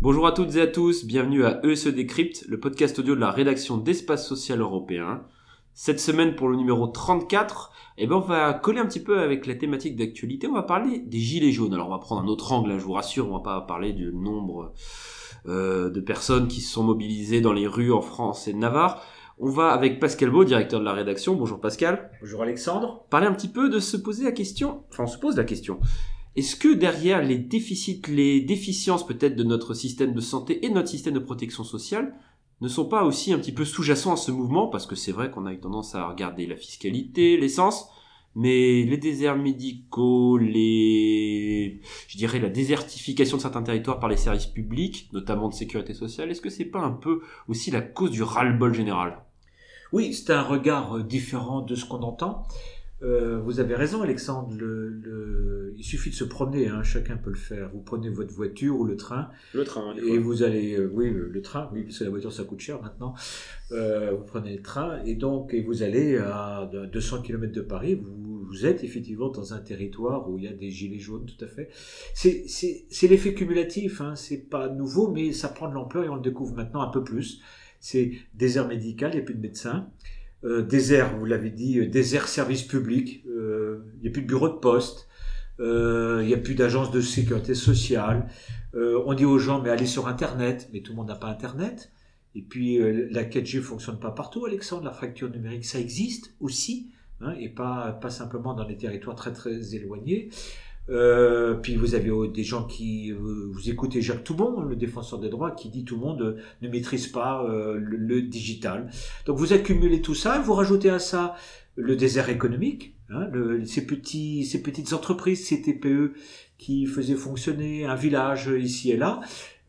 Bonjour à toutes et à tous, bienvenue à ESE Décrypte, le podcast audio de la rédaction d'Espace Social Européen. Cette semaine pour le numéro 34, eh ben on va coller un petit peu avec la thématique d'actualité, on va parler des gilets jaunes. Alors on va prendre un autre angle, hein, je vous rassure, on va pas parler du nombre euh, de personnes qui se sont mobilisées dans les rues en France et de Navarre. On va avec Pascal Beau, directeur de la rédaction. Bonjour Pascal. Bonjour Alexandre. Parler un petit peu de se poser la question, enfin on se pose la question. Est-ce que derrière les déficits, les déficiences peut-être de notre système de santé et de notre système de protection sociale, ne sont pas aussi un petit peu sous-jacents à ce mouvement, parce que c'est vrai qu'on a eu tendance à regarder la fiscalité, l'essence, mais les déserts médicaux, les, je dirais la désertification de certains territoires par les services publics, notamment de sécurité sociale, est-ce que c'est pas un peu aussi la cause du ras-le-bol général? Oui, c'est un regard euh, différent de ce qu'on entend. Euh, vous avez raison, Alexandre. Le, le... Il suffit de se promener. Hein, chacun peut le faire. Vous prenez votre voiture ou le train. Le train. Et vous allez, euh, oui, le, train, oui, parce que la voiture ça coûte cher maintenant. Euh, vous prenez le train et donc et vous allez à 200 km de Paris. Vous, vous êtes effectivement dans un territoire où il y a des gilets jaunes, tout à fait. C'est, l'effet cumulatif. Hein, c'est pas nouveau, mais ça prend de l'ampleur et on le découvre maintenant un peu plus. C'est désert médical, il n'y a plus de médecins. Euh, désert, vous l'avez dit, euh, désert service public, euh, il n'y a plus de bureau de poste, euh, il n'y a plus d'agence de sécurité sociale. on dit aux gens, mais allez sur Internet, mais tout le monde n'a pas Internet. Et puis la 4G fonctionne pas partout, Alexandre, la fracture numérique, ça existe aussi, hein, et pas, pas simplement dans les territoires très très éloignés. Euh, puis vous avez euh, des gens qui euh, vous écoutez Jacques Toubon, le défenseur des droits, qui dit tout le monde ne maîtrise pas le, digital. Donc vous accumulez tout ça, vous rajoutez à ça le désert économique, hein, ces petits, ces petites entreprises, ces TPE qui faisaient fonctionner un village ici et là.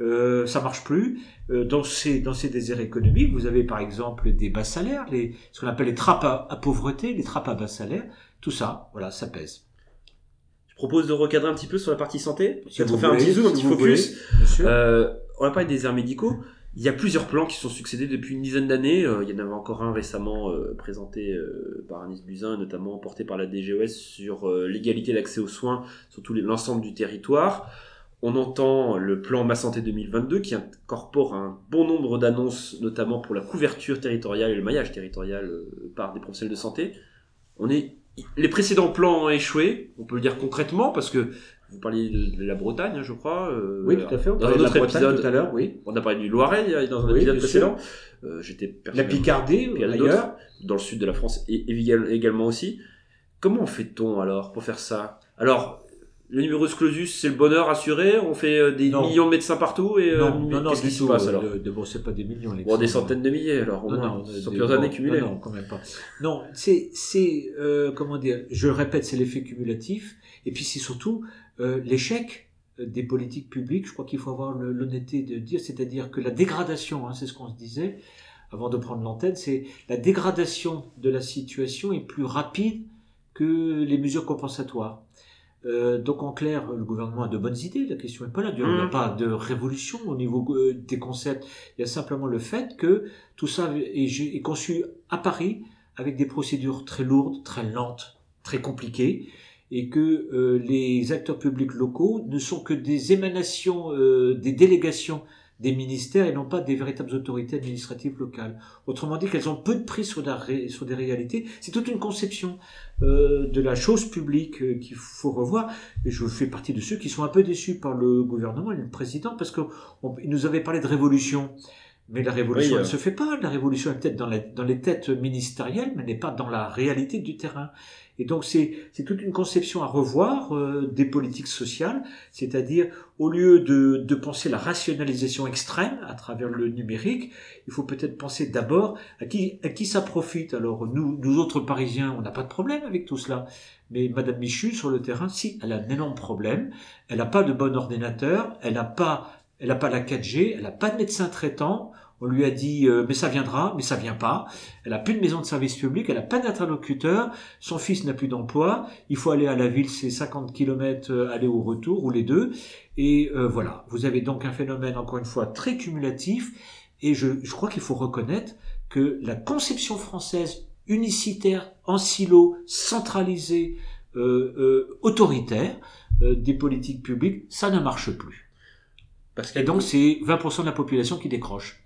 Euh, ça marche plus. dans ces dans ces déserts économiques, vous avez par exemple des bas salaires, les ce qu'on appelle les trappes à, à pauvreté, les trappes à bas salaire. Tout ça, voilà, ça pèse. Je propose de recadrer un petit peu sur la partie santé. Si on fait un petit zoom, un petit focus. Euh, on va parler des airs médicaux. Il y a plusieurs plans qui sont succédés depuis une dizaine d'années. Euh, il y en avait encore un récemment euh, présenté euh, par Anis Buzyn, notamment porté par la DGOS sur l'égalité d'accès aux soins sur l'ensemble du territoire. On entend le plan Ma Santé 2022 qui incorpore un bon nombre d'annonces, notamment pour la couverture territoriale et le maillage territorial par des professionnels de santé. On les précédents plans ont échoué, on peut le dire concrètement, parce que vous parliez de, la Bretagne, je crois. Euh, oui, tout à fait. On dans un autre épisode tout à l'heure, oui. On a parlé du Loiret dans un épisode précédent. Euh, J'étais la Picardie, ailleurs, dans le sud de la France et, également aussi. Comment fait-on alors pour faire ça? Alors, le numerus clausus, c'est le bonheur assuré. On fait euh, des millions de médecins partout et euh, qu'est-ce qui se passe alors? de, Bon, c'est pas des millions. Bon, des centaines de milliers alors. Au non, moins, sur plusieurs années cumulées. Non, quand même pas. Non, c'est c'est euh, comment dire. Je répète, c'est l'effet cumulatif. Et puis c'est surtout euh, l'échec des politiques publiques. Je crois qu'il faut avoir l'honnêteté de dire, c'est-à-dire que la dégradation, hein, c'est ce qu'on se disait avant de prendre l'antenne, c'est la dégradation de la situation est plus rapide que les mesures compensatoires. Euh, donc en clair, le gouvernement a de bonnes idées, la question n'est pas là. Il n'y a mmh. pas de révolution au niveau euh, des concepts. Il y a simplement le fait que tout ça est, conçu à Paris avec des procédures très lourdes, très lentes, très compliquées, et que euh, les acteurs publics locaux ne sont que des émanations, des délégations des ministères et non pas des véritables autorités administratives locales. Autrement dit, qu'elles ont peu de prise sur, des réalités. C'est toute une conception euh, de la chose publique euh, qu'il faut revoir. Et je fais partie de ceux qui sont un peu déçus par le gouvernement et le président parce qu'il nous avait parlé de révolution. Mais la révolution ne se fait pas. La révolution est peut-être dans, dans les têtes ministérielles, mais n'est pas dans la réalité du terrain. Et donc c'est toute une conception à revoir euh, des politiques sociales, c'est-à-dire au lieu de, de penser la rationalisation extrême à travers le numérique, il faut peut-être penser d'abord à qui, à qui ça profite. Alors nous, nous autres Parisiens, on n'a pas de problème avec tout cela. Mais Madame Michu, sur le terrain, si, elle a un énorme problème. Elle n'a pas de bon ordinateur, elle n'a pas, elle n'a pas la 4G, elle n'a pas de médecin traitant. On lui a dit euh, mais ça viendra, mais ça vient pas. Elle a plus de maison de service public, elle a pas d'interlocuteur, son fils n'a plus d'emploi, il faut aller à la ville, c'est 50 km aller au retour ou les deux. Et euh, voilà, vous avez donc un phénomène encore une fois très cumulatif et je, je crois qu'il faut reconnaître que la conception française unicitaire, en silo, centralisé, euh, euh, autoritaire euh, des politiques publiques, ça ne marche plus. Parce Et donc c'est 20% de la population qui décroche.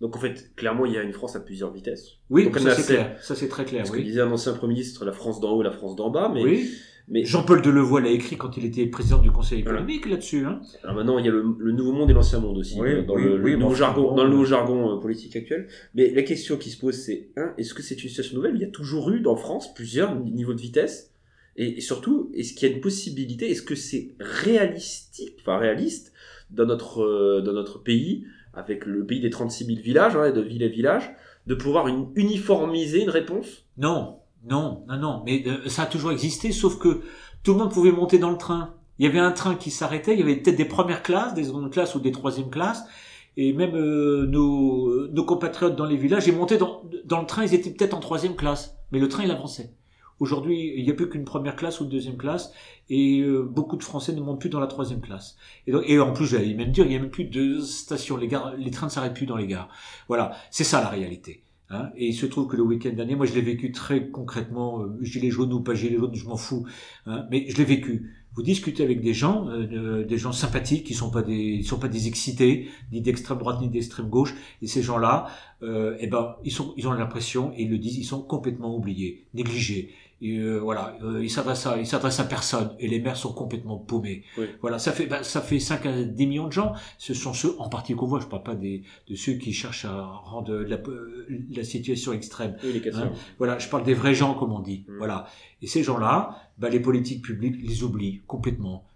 Donc en fait, clairement, il y a une France à plusieurs vitesses. Oui, ça c'est clair. Ça c'est très clair. Ce oui. que disait un ancien Premier ministre, la France d'en haut, la France d'en bas, mais oui. Mais Jean-Paul Delevoye l'a écrit quand il était président du Conseil économique là-dessus. Hein. Alors maintenant, il y a le, nouveau monde et l'ancien monde aussi euh, dans, le, nouveau jargon, dans le nouveau jargon politique actuel. Mais la question qui se pose, c'est un, est-ce que c'est une situation nouvelle? Il y a toujours eu dans France plusieurs niveaux de vitesse. Et, surtout, est-ce qu'il y a une possibilité Est-ce que c'est réalistique, enfin réaliste dans notre euh, dans notre pays, avec le pays des 36 000 villages, hein, de villes et villages, de pouvoir uniformiser une réponse? Non, non, non, non, mais euh, ça a toujours existé, sauf que tout le monde pouvait monter dans le train. Il y avait un train qui s'arrêtait, il y avait peut-être des premières classes, des secondes classes ou des troisièmes classes, et même euh, nos, nos compatriotes dans les villages, ils montaient dans, dans le train, ils étaient peut-être en troisième classe, mais le train il avançait. Aujourd'hui, il n'y a plus qu'une première classe ou une deuxième classe, et euh, beaucoup de Français ne montent plus dans la troisième classe. Et, en plus, j'allais même dire, il n'y a même plus de stations, les, gares, les trains ne s'arrêtent plus dans les gares. Voilà, c'est ça la réalité. Hein. et il se trouve que le week-end dernier, moi je l'ai vécu très concrètement, euh, gilet jaune ou pas gilet jaune, je m'en fous, hein, mais je l'ai vécu. Vous discutez avec des gens, euh, des gens sympathiques, qui sont pas des, sont pas des excités, ni d'extrême droite ni d'extrême gauche, et ces gens-là, euh, eh ben, ils sont, ils ont l'impression, et ils le disent, ils sont complètement oubliés, négligés. Et euh, voilà, euh, il s'adresse à, il s'adresse à personne et les maires sont complètement paumés. Voilà, ça fait, bah, ça fait 5 à 10 millions de gens. Ce sont ceux en partie qu'on voit. Je parle pas des, de ceux qui cherchent à rendre la, la situation extrême. Hein. Voilà, je parle des vrais gens, comme on dit. Mm. Voilà. Et ces gens-là, bah, les politiques publiques les oublient complètement.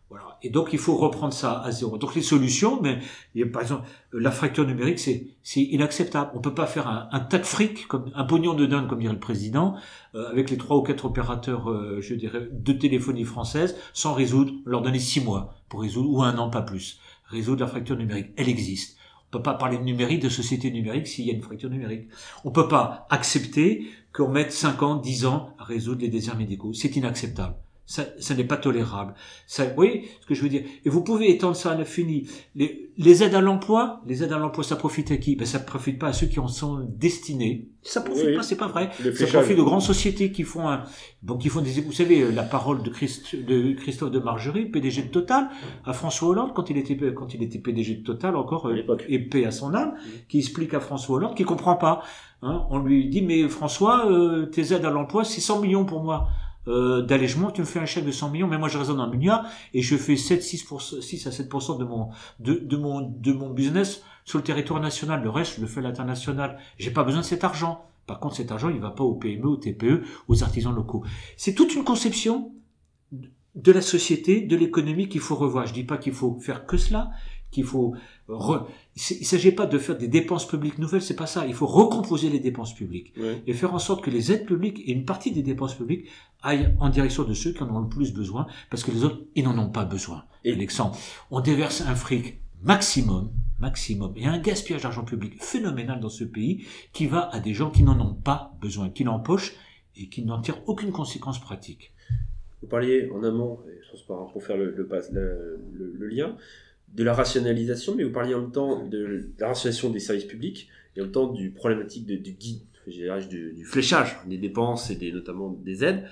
Et donc il faut reprendre ça à zéro. Donc les solutions, mais il a, par exemple la fracture numérique, c'est c'est inacceptable. On peut pas faire un, un, tas de fric comme un pognon de dingue, comme dirait le président, euh, avec les trois ou quatre opérateurs, euh, je dirais, de téléphonie française, sans résoudre, leur donner six mois pour résoudre ou un an pas plus. Résoudre la fracture numérique, elle existe. On peut pas parler de numérique, de société numérique s'il y a une fracture numérique. On peut pas accepter qu'on mette 5 ans, 10 ans à résoudre les déserts médicaux. C'est inacceptable. Ça, ça n'est pas tolérable. Ça, vous voyez ce que je veux dire? Et vous pouvez étendre ça à l'infini. Les, les aides à l'emploi, les aides à l'emploi, ça profite à qui? Ben ça profite pas à ceux qui en sont destinés. Ça profite pas, c'est pas vrai. Ça profite aux grandes sociétés qui font un, bon, qui font des, vous savez, la parole de, Christ, de Christophe de Margerie, PDG de Total, à François Hollande quand il était quand il était PDG de Total encore, euh, épais à son âme, qui explique à François Hollande, qui comprend pas. Hein, on lui dit mais François, euh, tes aides à l'emploi, c'est 100 millions pour moi euh, d'allègement, tu me fais un chèque de 100 millions, mais moi je raisonne en milliards et je fais 7, 6, 6 à 7% de mon, de, de, mon, de mon business sur le territoire national. Le reste, je le fais à l'international. J'ai pas besoin de cet argent. Par contre, cet argent, il va pas aux PME, aux TPE, aux artisans locaux. C'est toute une conception de la société, de l'économie qu'il faut revoir. Je dis pas qu'il faut faire que cela, qu'il faut re... il s'agit pas de faire des dépenses publiques nouvelles, c'est pas ça. Il faut recomposer les dépenses publiques et faire en sorte que les aides publiques et une partie des dépenses publiques aillent en direction de ceux qui en ont le plus besoin, parce que les autres ils n'en ont pas besoin. Et... Alexandre, on déverse un fric maximum, maximum, et un gaspillage d'argent public phénoménal dans ce pays qui va à des gens qui n'en ont pas besoin, qui l'empochent et qui n'en tirent aucune conséquence pratique. Vous parliez en amont, pour faire le, le, le lien, de la rationalisation, mais vous parliez en même temps de la rationalisation des services publics et en même temps du problématique de, du guide, du, fléchage des dépenses et notamment des aides.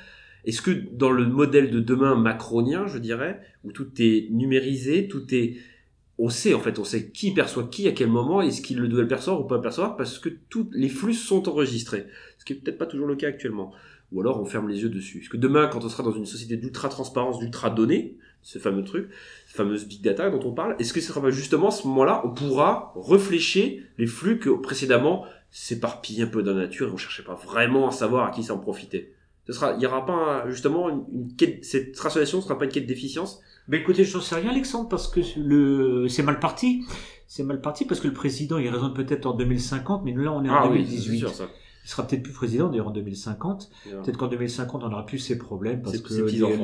Est-ce que dans le modèle de demain macronien, je dirais, où tout est numérisé, tout est, on sait en fait, on sait qui perçoit qui à quel moment, est-ce qu'il le doit le percevoir ou pas le percevoir, parce que tous les flux sont enregistrés, ce qui est peut-être pas toujours le cas actuellement. Ou alors on ferme les yeux dessus. Parce que demain, quand on sera dans une société d'ultra transparence, d'ultra données, ce fameux truc, fameuse big data dont on parle, est-ce que ce sera pas justement à ce moment-là, on pourra réfléchir les flux que précédemment s'éparpillent un peu dans la nature et on cherchait pas vraiment à savoir à qui ça en profitait. Ce sera, il y aura pas justement une, quête, cette rationalisation ne sera pas une quête d'efficience? Ben écoutez, je n'en sais rien, Alexandre, parce que le, c'est mal parti. C'est mal parti parce que le président, il raisonne peut-être en 2050, mais nous là, on est en ah 2018. Oui, sûr, ça. Il sera peut-être plus président d'ailleurs en 2050. Peut-être qu'en 2050 on n'aura plus ces problèmes parce que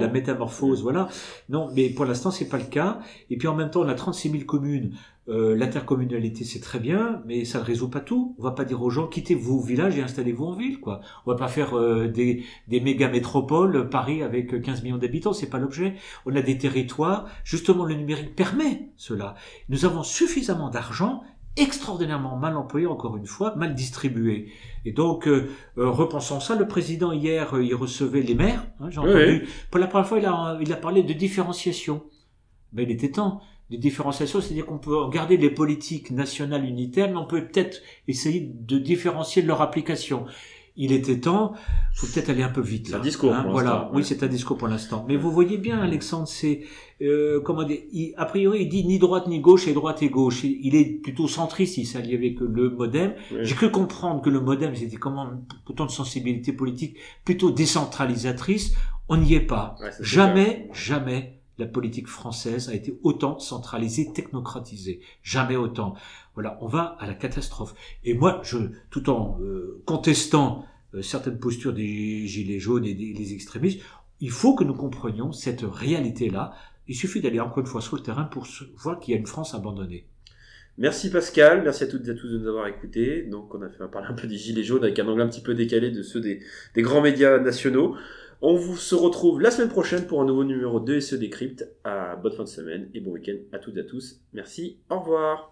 la métamorphose, voilà. Non, mais pour l'instant c'est pas le cas. Et puis en même temps on a 36 000 communes. Euh, L'intercommunalité c'est très bien, mais ça ne résout pas tout. On va pas dire aux gens quittez vos villages et installez-vous en ville, quoi. On va pas faire euh, des, des méga métropoles, Paris avec 15 millions d'habitants, c'est pas l'objet. On a des territoires. Justement le numérique permet cela. Nous avons suffisamment d'argent extraordinairement mal employé, encore une fois, mal distribué. Et donc, euh, euh, repensons ça, le président hier, euh, il recevait les maires. Hein, J'ai entendu, pour la première fois, il a, il a parlé de différenciation. Ben, il était temps. De différenciation, c'est-à-dire qu'on peut garder les politiques nationales unitaires, mais on peut peut-être essayer de différencier leur application il était temps. Faut peut-être aller un peu vite. C'est un discours. Hein, voilà. Oui, c'est un discours pour l'instant. Mais vous voyez bien, Alexandre, c'est euh, comment dire. a priori, il dit ni droite ni gauche et droite et gauche. Il, est plutôt centriste. Il s'allie avec le MoDem. J'ai cru comprendre que le MoDem c'était comment autant de sensibilité politique plutôt décentralisatrice. On n'y est pas. jamais, jamais la politique française a été autant centralisée, technocratisée. Jamais autant. Voilà, on va à la catastrophe. Et moi, tout en euh, contestant euh, certaines postures des gilets jaunes et des extrémistes, il faut que nous comprenions cette réalité-là. Il suffit d'aller encore une fois sur le terrain pour voir qu'il y a une France abandonnée. Merci Pascal, merci à toutes et à tous de nous avoir écoutés. Donc on a fait parler un peu des gilets jaunes avec un angle un petit peu décalé de ceux des, grands médias nationaux. On vous se retrouve la semaine prochaine pour un nouveau numéro de SE Décrypte. À bonne fin de semaine et bon week-end à toutes et à tous. Merci, au revoir.